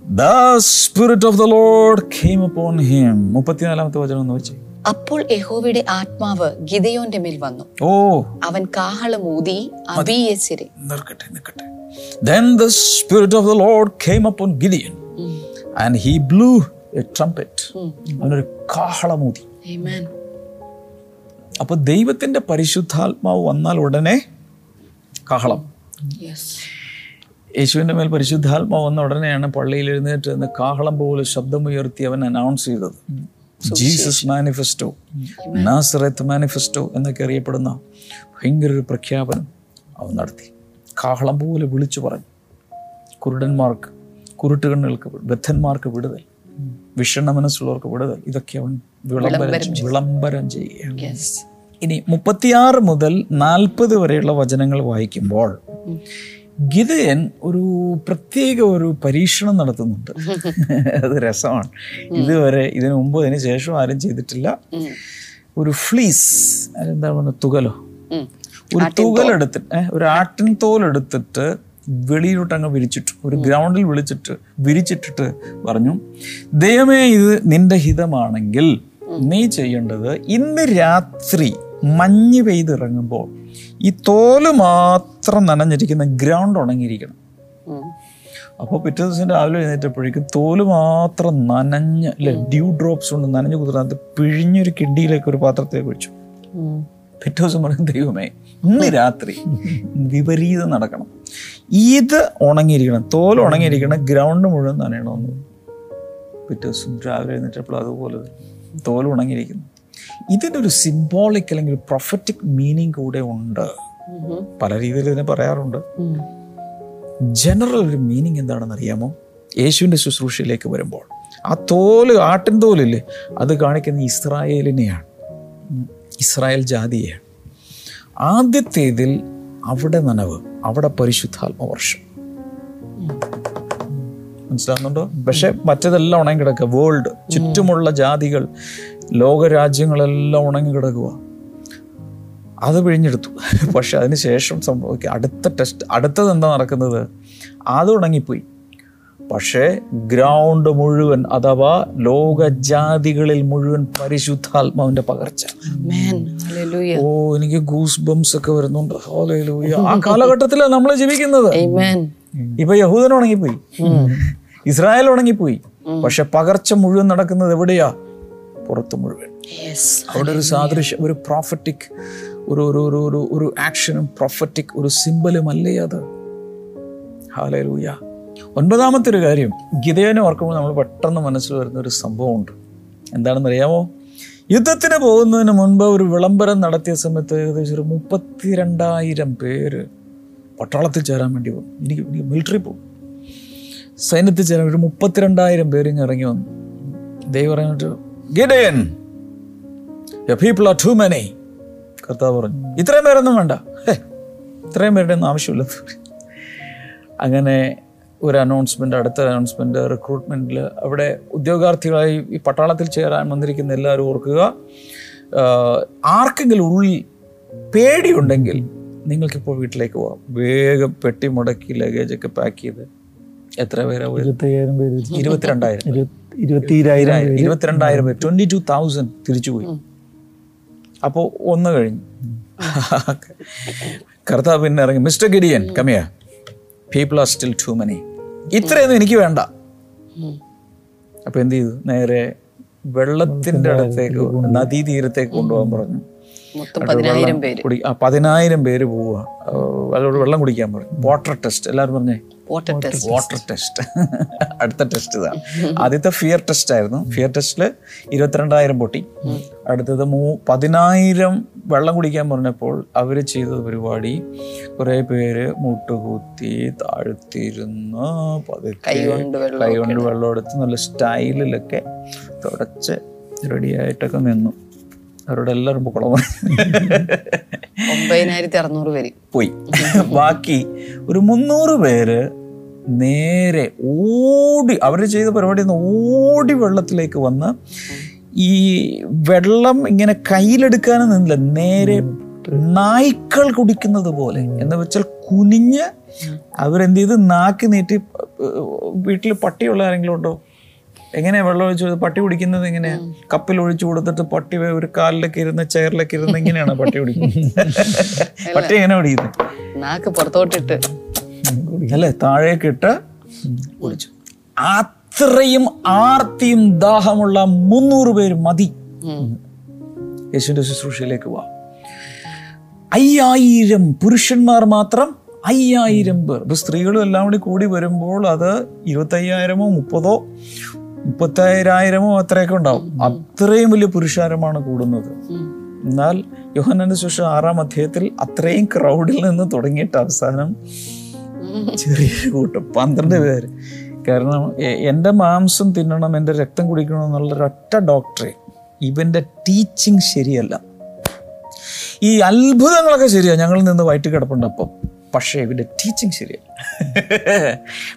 the spirit of the Lord came upon him മുപ്പത്തിനാലാമത്തെ വചനം എന്ന് വെച്ചേ അപ്പോൾ യഹോവയുടെ ആത്മാവ് ഗിതയോന്റെ മേൽ വന്നു. ഓ. അവൻ കാഹളം ഊതി അബീയസിരെ നിർക്കട്ടെ നിൽക്കട്ടെ then the spirit of the lord came upon gideon and he blew a trumpet അവനൊരു കാഹളമൂതി Amen. അപ്പോൾ ദൈവത്തിന്റെ പരിശുദ്ധാത്മാവ് വന്നാൽ ഉടനെ കാഹളം. Yes. യേശുവിന്റെ മേൽ പരിശുദ്ധാത്മാവ് വന്ന ഉടനെയാണ് പള്ളിയിൽ എഴുന്നേറ്റ് കാഹളം പോലെ ശബ്ദമുയർത്തി അവൻ അനൗൺസ് ചെയ്തത്. ജീസസ് മാനിഫെസ്റ്റോ നാസറത്ത് മാനിഫെസ്റ്റോ എന്നൊക്കെ അറിയപ്പെടുന്ന ഭയങ്കര ഒരു പ്രഖ്യാപനം അവൻ നടത്തി. കാഹളം പോലെ വിളിച്ചു പറഞ്ഞു. കുരുടന്മാർക്ക് കുരുട്ടുകണ്ണുകൾക്ക് ബദ്ധന്മാർക്ക് വിടുതൽ. വിഷണ്ണ മനസ്സുള്ളവർക്ക് വിടുതൽ. ഇതൊക്കെ അവൻ വിളംബരം വിളംബരം ചെയ്യുകയാണ് ഇനി മുപ്പത്തിയാറ് മുതൽ നാൽപ്പത് വരെയുള്ള വചനങ്ങൾ വായിക്കുമ്പോൾ ഗിതയൻ ഒരു പ്രത്യേക ഒരു പരീക്ഷണം നടത്തുന്നുണ്ട്. അത് രസമാണ്. ഇതുവരെ ഇതിനു മുമ്പ് ഇതിന് ശേഷം ആരും ചെയ്തിട്ടില്ല. ഒരു ഫ്ലീസ് അതെന്താ പറയുക തുകലോ? ഒരു തുകലെടുത്തിട്ട് ഒരു ആട്ടിൻ തോലെടുത്തിട്ട് വെളിയിലോട്ട് അങ്ങ് വിരിച്ചിട്ടു ഒരു ഗ്രൗണ്ടിൽ വിളിച്ചിട്ട് വിരിച്ചിട്ടിട്ട് പറഞ്ഞു ദൈവമേ ഇത് നിന്റെ ഹിതമാണെങ്കിൽ നീ ചെയ്യേണ്ടത് ഇന്ന് രാത്രി മഞ്ഞ് പെയ്തിറങ്ങുമ്പോൾ ഈ തോൽ മാത്രം നനഞ്ഞിരിക്കുന്ന ഗ്രൗണ്ട് ഉണങ്ങിയിരിക്കണം. അപ്പോൾ പിറ്റേ ദിവസം രാവിലെ എഴുന്നേറ്റപ്പോഴേക്കും തോൽ മാത്രം നനഞ്ഞ് അല്ലെ ഡ്യൂ ഡ്രോപ്സ് കൊണ്ട് നനഞ്ഞു കുതിർന്നത് പിഴിഞ്ഞൊരു കിണ്ടിയിലേക്ക് ഒരു പാത്രത്തിലേക്ക് ഒഴിച്ചു. പിറ്റേ ദിവസം പറയും ദൈവമേ ഇന്ന് രാത്രി വിപരീതം നടക്കണം. ഇത് ഉണങ്ങിയിരിക്കണം തോൽ ഉണങ്ങിയിരിക്കണം ഗ്രൗണ്ട് മുഴുവൻ നനയണമെന്ന്. പിറ്റേ ദിവസം രാവിലെ എഴുന്നേറ്റപ്പോൾ അതുപോലെ തോൽ ഉണങ്ങിയിരിക്കുന്നു. ഇതിന്റെ ഒരു സിംബോളിക് അല്ലെങ്കിൽ പ്രൊഫറ്റിക് മീനിങ് കൂടെ ഉണ്ട്. പല രീതിയിൽ ഇതിനെ പറയാറുണ്ട്. ജനറൽ ഒരു മീനിങ് എന്താണെന്ന് അറിയാമോ യേശുവിന്റെ ശുശ്രൂഷയിലേക്ക് വരുമ്പോൾ. ആ തോൽ ആട്ടിൻ തോലില്ലേ? അത് കാണിക്കുന്ന ഇസ്രായേലിനെയാണ്. ഇസ്രായേൽ ജാതിയെയാണ്. ആദ്യത്തേതിൽ അവിടെ നനവ് അവിടെ പരിശുദ്ധാത്മവർഷം മനസ്സിലാകുന്നുണ്ടോ പക്ഷെ മറ്റതെല്ലാം ഉണങ്ങി കിടക്കുക വേൾഡ് ചുറ്റുമുള്ള ജാതികൾ. ലോകരാജ്യങ്ങളെല്ലാം ഉണങ്ങി കിടക്കുക അത് പിഴിഞ്ഞെടുത്തു. പക്ഷെ അതിന് ശേഷം സംഭവിക്കുക അടുത്ത ടെസ്റ്റ് അടുത്തത് എന്താ നടക്കുന്നത്? അത് ഉണങ്ങിപ്പോയി. പക്ഷേ ഗ്രൗണ്ട് മുഴുവൻ അഥവാ ലോകജാതികളിൽ മുഴുവൻ പരിശുദ്ധാത്മാവിന്റെ പകർച്ച. ഓ എനിക്ക് ഗൂസ് ബംസ് ഒക്കെ വരുന്നുണ്ട്. ആ കാലഘട്ടത്തിലാണ് നമ്മൾ ജീവിക്കുന്നത്. ഇപ്പൊ യഹൂദൻ ഉണങ്ങിപ്പോയി. ഇസ്രായേൽ ഉണങ്ങിപ്പോയി. പക്ഷെ പകർച്ച മുഴുവൻ നടക്കുന്നത് എവിടെയാ? പുറത്ത് മുഴുവൻ. അവിടെ ഒരു സാദൃശ്യം ഒരു പ്രോഫറ്റിക് ഒരു ഒരു ഒരു ഒരു ഒരു ആക്ഷനും പ്രോഫറ്റിക് ഒരു സിമ്പലും അല്ലേ അത്? ഹാലൂയ ഒൻപതാമത്തെ ഒരു കാര്യം ഗിതയനെ ഓർക്കുമ്പോൾ നമ്മൾ പെട്ടെന്ന് മനസ്സിൽ വരുന്ന ഒരു സംഭവമുണ്ട്. എന്താണെന്ന് അറിയാമോ യുദ്ധത്തിന് പോകുന്നതിന് മുൻപ് ഒരു വിളംബരം നടത്തിയ സമയത്ത് ഏകദേശം ഒരു മുപ്പത്തിരണ്ടായിരം പേര് പട്ടാളത്തിൽ ചേരാൻ വേണ്ടി വന്നു എനിക്ക് എനിക്ക് മിലിറ്ററി പോകും സൈന്യത്തിൽ ചേരാൻ ഒരു മുപ്പത്തിരണ്ടായിരം പേര് ഇങ്ങനെ ഇറങ്ങി വന്നു. ദൈവം പറഞ്ഞിട്ട് Gideon. People are too many കർത്താവ് പറഞ്ഞു ഇത്രയും പേരൊന്നും വേണ്ട. ഇത്രയും പേരുടെ ഒന്നും ആവശ്യമില്ല. അങ്ങനെ ഒരു അനൗൺസ്മെന്റ് അടുത്ത അനൗൺസ്മെന്റ് റിക്രൂട്ട്മെന്റിൽ അവിടെ ഉദ്യോഗാർത്ഥികളായി ഈ പട്ടാളത്തിൽ ചേരാൻ വന്നിരിക്കുന്ന എല്ലാവരും ഓർക്കുക ആർക്കെങ്കിലും ഉള്ളിൽ പേടിയുണ്ടെങ്കിൽ നിങ്ങൾക്കിപ്പോൾ വീട്ടിലേക്ക് പോകാം വേഗം പെട്ടി മുടക്കി ലഗേജൊക്കെ പാക്ക് ചെയ്ത്. എത്ര പേരാ പോയത്? ഇരുപത്തയ്യായിരം പേര്. ഇരുപത്തിരണ്ടായിരം ഇരുപത്തി- ഇരുപത്തിരായിരം ഇരുപത്തിരണ്ടായിരം പേര്. ട്വന്റി ടു തൗസൻഡ് തിരിച്ചുപോയി അപ്പോൾ ഒന്ന് കഴിഞ്ഞു. കർത്താവ് പിന്നെ ഇറങ്ങി. Mister Gideon come here people are still too many ഇത്രയൊന്നും എനിക്ക് വേണ്ട. അപ്പൊ എന്ത് ചെയ്തു? നേരെ വെള്ളത്തിന്റെ അടുത്തേക്ക് നദീതീരത്തേക്ക് കൊണ്ടുപോകാൻ പറഞ്ഞു. പതിനായിരം പേര്. പതിനായിരം പോവുക. അവരോട് വെള്ളം കുടിക്കാൻ പറഞ്ഞു. വാട്ടർ ടെസ്റ്റ് എല്ലാവരും പറഞ്ഞേ? വാട്ടർ ടെസ്റ്റ് വാട്ടർ ടെസ്റ്റ് അടുത്ത ടെസ്റ്റ് ഇതാണ് ആദ്യത്തെ ഫിയർ ടെസ്റ്റ് ആയിരുന്നു. ഫിയർ ടെസ്റ്റിൽ ഇരുപത്തിരണ്ടായിരം പൊട്ടി. അടുത്തത് മൂ പതിനായിരം വെള്ളം കുടിക്കാൻ പറഞ്ഞപ്പോൾ അവർ ചെയ്ത പരിപാടി കുറേ പേര് മുട്ടുകൂത്തി താഴ്ത്തിരുന്ന് പതുക്കെ കൈകൊണ്ട് കൈ കൊണ്ട് വെള്ളം എടുത്ത് നല്ല സ്റ്റൈലിലൊക്കെ തുടച്ച് റെഡിയായിട്ടൊക്കെ നിന്നു. അവരോട് എല്ലാവരും പൊക്കോളം. ഒമ്പതിനായിരത്തി അറുന്നൂറ് പേര് പോയി. ബാക്കി ഒരു മുന്നൂറ് പേര് നേരെ ഓടി അവർ ചെയ്ത പരിപാടി ഒന്ന് ഓടി വെള്ളത്തിലേക്ക് വന്ന് ഈ വെള്ളം ഇങ്ങനെ കയ്യിലെടുക്കാനും നിന്നില്ല. നേരെ നായ്ക്കൾ കുടിക്കുന്നത് പോലെ. എന്ന് വെച്ചാൽ കുനിഞ്ഞ് അവരെന്ത് ചെയ്ത് നാക്ക് നീട്ടി വീട്ടിൽ പട്ടിയുള്ള ആരെങ്കിലും ഉണ്ടോ? എങ്ങനെയാ വെള്ളം ഒഴിച്ച് പട്ടി കുടിക്കുന്നത് എങ്ങനെയാ? കപ്പിൽ ഒഴിച്ചു കൊടുത്തിട്ട് പട്ടി ഒരു കാലിലൊക്കെ ഇരുന്ന് ചെയറിലൊക്കെ ഇരുന്ന് ഇങ്ങനെയാണ് പട്ടി കുടിക്കുന്നത്? പട്ടി എങ്ങനെ കുടിക്കുന്നത്? നാക്ക് പുറത്തോട്ടിട്ട്. അല്ലേ? താഴേക്ക് ഇട്ട് കുടിച്ചു. അത്രയും ആർത്തിയും ദാഹമുള്ള മുന്നൂറ് പേര് മതി. യേശുവിന്റെ ശുശ്രൂഷയിലേക്ക് പോവാം അയ്യായിരം പുരുഷന്മാർ മാത്രം അയ്യായിരം പേർ. ഇപ്പൊ സ്ത്രീകളും എല്ലാം കൂടി കൂടി വരുമ്പോൾ അത് ഇരുപത്തയ്യായിരമോ മുപ്പതോ മുപ്പത്തയ്യായിരമോ അത്രയൊക്കെ ഉണ്ടാവും. അത്രയും വലിയ പുരുഷാരമാണ് കൂടുന്നത്. എന്നാൽ യോഹനന്റെ ശേഷം ആറാം അധ്യായത്തിൽ അത്രയും ക്രൗഡിൽ നിന്ന് തുടങ്ങിയിട്ട് അവസാനം ചെറിയൊരു കൂട്ടം. പന്ത്രണ്ട് പേര്. കാരണം എന്റെ മാംസം തിന്നണം എന്റെ രക്തം കുടിക്കണം എന്നുള്ള ഒറ്റ ഡോക്ടറെ ഇവന്റെ ടീച്ചിങ് ശരിയല്ല. ഈ അത്ഭുതങ്ങളൊക്കെ ശരിയാണ് ഞങ്ങളിൽ നിന്ന് വയറ്റ് കിടപ്പുണ്ട് അപ്പം. പക്ഷേ ഇവന്റെ ടീച്ചിങ് ശരിയല്ല.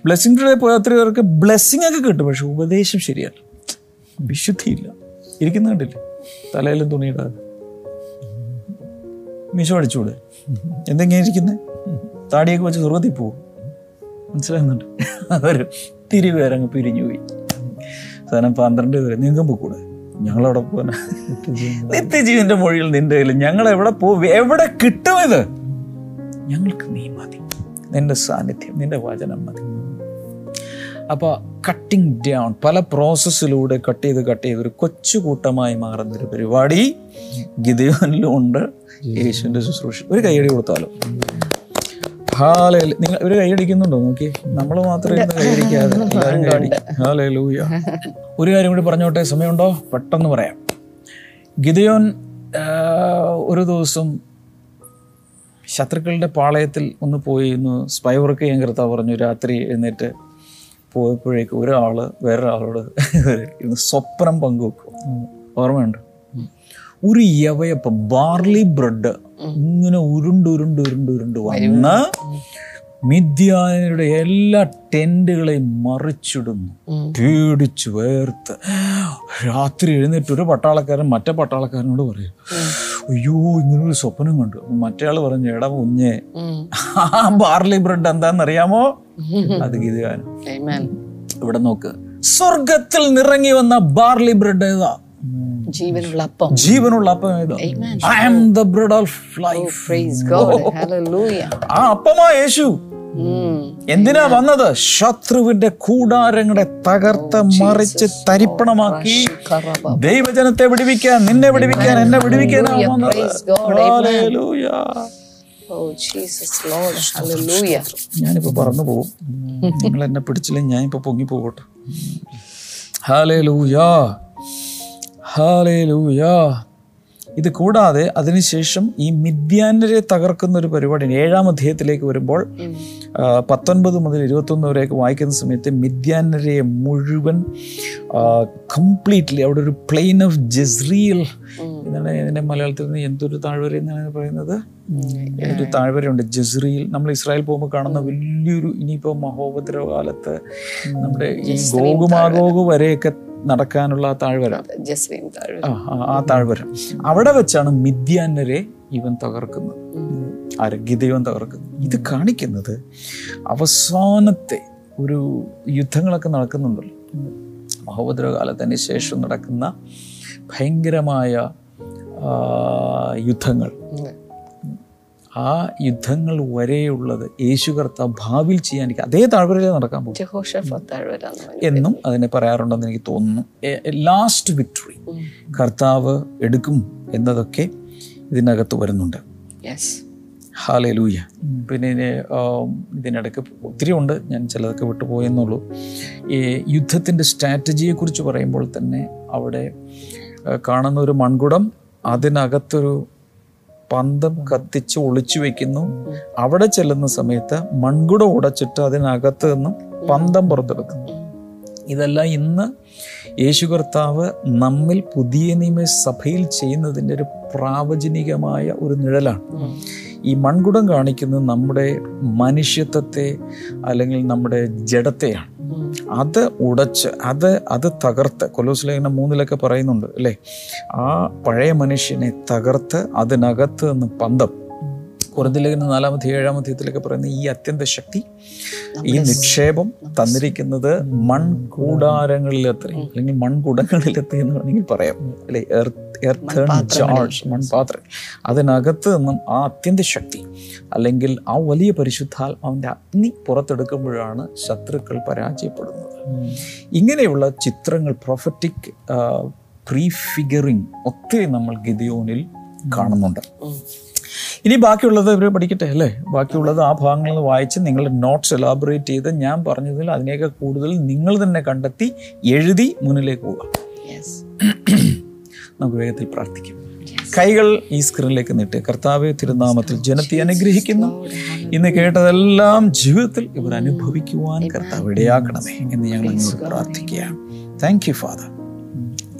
ബ്ലെസ്സിങ് ടുഡേ പോയ ഒത്തിരി പേർക്ക് ബ്ലെസ്സിങ് ഒക്കെ കിട്ടും പക്ഷെ ഉപദേശം ശരിയല്ല. വിശുദ്ധിയില്ല. ഇരിക്കുന്ന കണ്ടില്ലേ? തലയിലും തുണിയിടാതെ മീശോ അടിച്ചുകൂടെ? എന്തെങ്ങനെ ഇരിക്കുന്നത് താടിയൊക്കെ വെച്ച് സ്വർഗത്തിൽ പോകും മനസ്സിലാകുന്നുണ്ട്. അതൊരു തിരിവേരങ്ങ് പിരിഞ്ഞു പോയി. സാധനം പന്ത്രണ്ട് പേര്. നീങ്ങും പോക്കൂടെ ഞങ്ങളവിടെ പോകാൻ നിത്യജീവന്റെ മൊഴിയിൽ നിന്റെ കയ്യിൽ ഞങ്ങൾ എവിടെ പോകും എവിടെ കിട്ടും ഇത്? ഞങ്ങൾക്ക് നീ മതി. നിന്റെ സാന്നിധ്യം നിന്റെ വചനം മതി. അപ്പോൾ കട്ടിങ് ഡൗൺ പല പ്രോസസ്സിലൂടെ കട്ട് ചെയ്ത് കട്ട് ചെയ്ത് ഒരു കൊച്ചു കൂട്ടമായി മാറുന്ന ഒരു പരിപാടി ഗിതയോനിലും ഉണ്ട് യേശുവിന്റെ ശുശ്രൂഷ. ഒരു കൈയടി കൊടുത്താലോ? നിങ്ങൾ ഒരു കൈയടിക്കുന്നുണ്ടോ? നോക്കി. നമ്മൾ മാത്രമേ ഇന്ന് കൈയടിക്കാതെ എല്ലാവരും കൈയടിക്കും. ഹാലൂയ ഒരു കാര്യം കൂടി പറഞ്ഞോട്ടെ? സമയമുണ്ടോ? പെട്ടെന്ന് പറയാം. ഗിതയോൻ ഒരു ദിവസം ശത്രുക്കളുടെ പാളയത്തിൽ ഒന്ന് പോയി ഒന്ന് സ്പൈ വർക്ക് ചെയ്യാൻ കർത്താവ് പറഞ്ഞു. രാത്രി എഴുന്നേറ്റ് പോയപ്പോഴേക്ക് ഒരാൾ വേറൊരാളോട് ഇരുന്ന് സ്വപ്നം പങ്കുവെക്കും. ഓർമ്മയുണ്ട്? ഒരു യവയപ്പം ബാർലി ബ്രെഡ് ഇങ്ങനെ ഉരുണ്ട് ഉരുണ്ട് ഉരുണ്ട് ഉരുണ്ട് വന്ന് മിഥ്യാനിയുടെ എല്ലാ ടെന്റുകളെയും മറിച്ചിടുന്നു. പേടിച്ചു വേർത്ത്. രാത്രി എഴുന്നേറ്റ് ഒരു പട്ടാളക്കാരൻ മറ്റേ പട്ടാളക്കാരനോട് പറയും അയ്യോ ഇങ്ങനൊരു സ്വപ്നം കണ്ടു. അപ്പൊ മറ്റേ ആൾ പറഞ്ഞു എടാ കുഞ്ഞെ ആ ബാർലി ബ്രെഡ് എന്താണെന്നറിയാമോ അത് ഗീതഗാനം Amen. ഇവിടെ നോക്ക്. സ്വർഗത്തിൽ നിറങ്ങി വന്ന ബാർലി ബ്രെഡ് ഏതാ? ജീവനുള്ള അപ്പം. ജീവനുള്ള അപ്പം ഏതാ? I am the bread of life Praise God. Hallelujah. ആ അപ്പമാ യേശു. എന്തിനാ വന്നത്? ശത്രുവിന്റെ കൂടാരങ്ങളെ തകർത്ത് മറിച്ച് തരിപ്പണമാക്കി. ദൈവജനത്തെ വിടുവിക്കാൻ നിന്നെ വിടുവിക്കാൻ എന്നെ വിടിവിക്കാൻ. Oh, Jesus, Lord. Hallelujah. ഞാനിപ്പോ പറന്നു പോകും. നിങ്ങൾ എന്നെ പിടിച്ചില്ലെങ്കിൽ ഞാൻ ഇപ്പൊ പൊങ്ങി പോകട്ടെ ഹാലേ ലൂയാ ഹാലേ ലൂയാ ഇത് കൂടാതെ അതിനുശേഷം ഈ മിഥ്യാനരെ തകർക്കുന്ന ഒരു പരിപാടി ഏഴാം അധ്യായത്തിലേക്ക് വരുമ്പോൾ പത്തൊൻപത് മുതൽ ഇരുപത്തൊന്ന് വരെയൊക്കെ വായിക്കുന്ന സമയത്ത് മിഥ്യാനരെ മുഴുവൻ കംപ്ലീറ്റ്ലി അവിടെ ഒരു പ്ലെയിൻ ഓഫ് ജസ്രിയൽ എന്നാണ് ഇതിന്റെ മലയാളത്തിൽ നിന്ന് എന്തൊരു താഴ്വര എന്നാണ് പറയുന്നത്? ഒരു താഴ്വരയുണ്ട് ജസ്രിയിൽ നമ്മൾ ഇസ്രായേൽ പോകുമ്പോൾ കാണുന്ന വലിയൊരു ഇനിയിപ്പോൾ മഹോപദ്രവ കാലത്ത് നമ്മുടെ ഈ ഗോകുമാഗോഗ് വരെയൊക്കെ നടക്കാനുള്ള ആ താഴ്വര. ആ, താഴ്വര. അവിടെ വെച്ചാണ് മിഥ്യാന്നരെ ഇവൻ തകർക്കുന്നത്. ആര് തകർക്കുന്നു. തകർക്കുന്നത് ഇത് കാണിക്കുന്നത് അവസാനത്തെ ഒരു യുദ്ധങ്ങളൊക്കെ നടക്കുന്നുണ്ടല്ലോ. മഹോപദ്രവകാലത്തിന് ശേഷം നടക്കുന്ന ഭയങ്കരമായ യുദ്ധങ്ങൾ. ആ യുദ്ധങ്ങൾ വരെയുള്ളത് യേശു കർത്ത ഭാവിയിൽ ചെയ്യാൻ എനിക്ക് അതേ താഴ്വരയിൽ നടക്കാൻ പോകും. എന്നും അതിനെ പറയാറുണ്ടെന്ന് എനിക്ക് തോന്നുന്നു. ലാസ്റ്റ് വിക്ടറി കർത്താവ് എടുക്കും എന്നതൊക്കെ ഇതിനകത്ത് വരുന്നുണ്ട്. ഹാലേ ലൂയ പിന്നെ ഇതിനിടയ്ക്ക് ഒത്തിരി ഉണ്ട്. ഞാൻ ചിലതൊക്കെ വിട്ടുപോയെന്നുള്ളൂ ഈ യുദ്ധത്തിന്റെ സ്ട്രാറ്റജിയെക്കുറിച്ച് പറയുമ്പോൾ തന്നെ അവിടെ കാണുന്ന ഒരു മൺകുടം അതിനകത്തൊരു പന്തം കത്തിച്ച് ഒളിച്ചു വെക്കുന്നു. അവിടെ ചെല്ലുന്ന സമയത്ത് മൺകുടം ഉടച്ചിട്ട് അതിനകത്ത് നിന്നും പന്തം പുറത്തെടുക്കുന്നു. ഇതെല്ലാം ഇന്ന് യേശു കർത്താവ് നമ്മിൽ പുതിയ നിയമ സഭയിൽ ചെയ്യുന്നതിന്റെ ഒരു പ്രാവചനികമായ ഒരു നിഴലാണ്. ഈ മൺകുടം കാണിക്കുന്നത് നമ്മുടെ മനുഷ്യത്വത്തെ അല്ലെങ്കിൽ നമ്മുടെ ജഡത്തെയാണ്. അത് ഉടച്ച് അത് അത് തകർത്ത് കൊലോസ്ലേഖനം മൂന്നിലൊക്കെ പറയുന്നുണ്ട് അല്ലേ? ആ പഴയ മനുഷ്യനെ തകർത്ത് അതിനകത്ത് നിന്ന് പന്തം. കുറഞ്ഞ ലേഖനം നാലാമത്തെ ഏഴാമത്തെ ഇതിലൊക്കെ പറയുന്ന ഈ അത്യന്ത ശക്തി ഈ നിക്ഷേപം തന്നിരിക്കുന്നത് മൺകൂടാരങ്ങളിലെത്തി അല്ലെങ്കിൽ മൺകുടങ്ങളിലെത്തി എന്ന് വേണമെങ്കിൽ പറയാം. അല്ലെ? എർത്ത് ജാർജ് മൺപാത്രം. അതിനകത്ത് നിന്നും ആ അത്യന്ത ശക്തി അല്ലെങ്കിൽ ആ വലിയ പരിശുദ്ധാത്മാവിന്റെ അഗ്നി പുറത്തെടുക്കുമ്പോഴാണ് ശത്രുക്കൾ പരാജയപ്പെടുന്നത്. ഇങ്ങനെയുള്ള ചിത്രങ്ങൾ പ്രൊഫറ്റിക് പ്രീഫിഗറിങ് ഒത്തിരി നമ്മൾ ഗിദിയോനിൽ കാണുന്നുണ്ട്. ഇനി ബാക്കിയുള്ളത് ഇവർ പഠിക്കട്ടെ അല്ലേ? ബാക്കിയുള്ളത് ആ ഭാഗങ്ങളിൽ വായിച്ച് നിങ്ങൾ നോട്ട്സ് എലാബറേറ്റ് ചെയ്ത് ഞാൻ പറഞ്ഞതിൽ അതിനേക്കാൾ കൂടുതൽ നിങ്ങൾ തന്നെ കണ്ടെത്തി എഴുതി മുന്നിലേക്ക് പോവുക നമുക്ക് വേഗത്തിൽ പ്രാർത്ഥിക്കാം. കൈകൾ ഈ സ്ക്രീനിലേക്ക് നീട്ടി. കർത്താവ് തിരുനാമത്തിൽ ജനത്തെ അനുഗ്രഹിക്കുന്നു. ഇന്ന് കേട്ടതെല്ലാം ജീവിതത്തിൽ ഇവർ അനുഭവിക്കുവാൻ കർത്താവ് ഇടയാക്കണമേ എന്ന് ഞങ്ങൾ അങ്ങോട്ട് പ്രാർത്ഥിക്കുകയാണ്. താങ്ക് യു ഫാദർ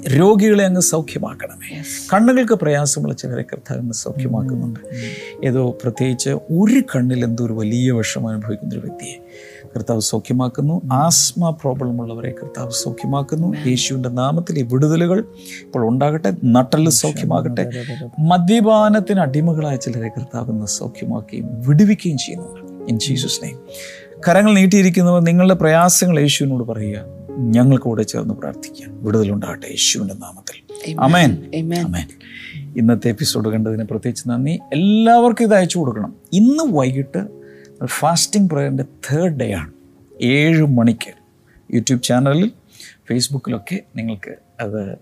രോഗികളെ അങ്ങ് സൗഖ്യമാക്കണമേ. കണ്ണുകൾക്ക് പ്രയാസമുള്ള ചിലരെ കർത്താവ് അങ്ങ് സൗഖ്യമാക്കുന്നുണ്ട്. ഏതോ പ്രത്യേകിച്ച് ഒരു കണ്ണിൽ എന്തോ ഒരു വലിയ വിഷമം അനുഭവിക്കുന്ന ഒരു വ്യക്തിയെ കർത്താവ് സൗഖ്യമാക്കുന്നു. ആസ്മ പ്രോബ്ലം ഉള്ളവരെ കർത്താവ് സൗഖ്യമാക്കുന്നു. യേശുവിന്റെ നാമത്തിൽ ഈ വിടുതലുകൾ ഇപ്പോൾ ഉണ്ടാകട്ടെ നട്ടൽ സൗഖ്യമാകട്ടെ. മദ്യപാനത്തിന് അടിമകളായ ചിലരെ കർത്താവ് ഇന്ന് സൗഖ്യമാക്കുകയും വിടുവിക്കുകയും ചെയ്യുന്നുണ്ട്. ഇൻ ജീസസ് നെയ്മ് കരങ്ങൾ നീട്ടിയിരിക്കുന്നവർ നിങ്ങളുടെ പ്രയാസങ്ങൾ യേശുവിനോട് പറയുക. ഞങ്ങൾക്ക് കൂടെ ചേർന്ന് പ്രാർത്ഥിക്കാം. വിടുതലുണ്ടാകട്ടെ യേശുവിന്റെ നാമത്തിൽ. അമേൻ. അമേൻ ഇന്നത്തെ എപ്പിസോഡ് കണ്ടതിന് പ്രത്യേകിച്ച് നന്ദി. എല്ലാവർക്കും ഇത് അയച്ചു കൊടുക്കണം. ഇന്ന് വൈകിട്ട് ഫാസ്റ്റിംഗ് പ്രയറിന്റെ തേർഡ് ഡേ ആണ്. ഏഴ് മണിക്ക് യൂട്യൂബ് ചാനലിൽ ഫേസ്ബുക്കിലൊക്കെ നിങ്ങൾക്ക് അത്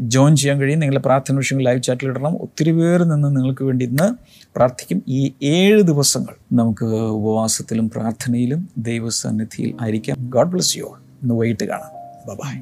ജോയിൻ ചെയ്യാൻ കഴിയും. നിങ്ങളുടെ പ്രാർത്ഥന വിഷയങ്ങൾ ലൈവ് ചാറ്റിൽ ഇടണം. ഒത്തിരി പേര് നിന്ന് നിങ്ങൾക്ക് വേണ്ടി ഇന്ന് പ്രാർത്ഥിക്കും. ഈ ഏഴ് ദിവസങ്ങൾ നമുക്ക് ഉപവാസത്തിലും പ്രാർത്ഥനയിലും ദൈവസന്നിധിയിൽ ആയിരിക്കാം. ഗോഡ് ബ്ലസ് യു ഓൾ ഇന്ന് വൈകിട്ട് കാണാം. ബൈ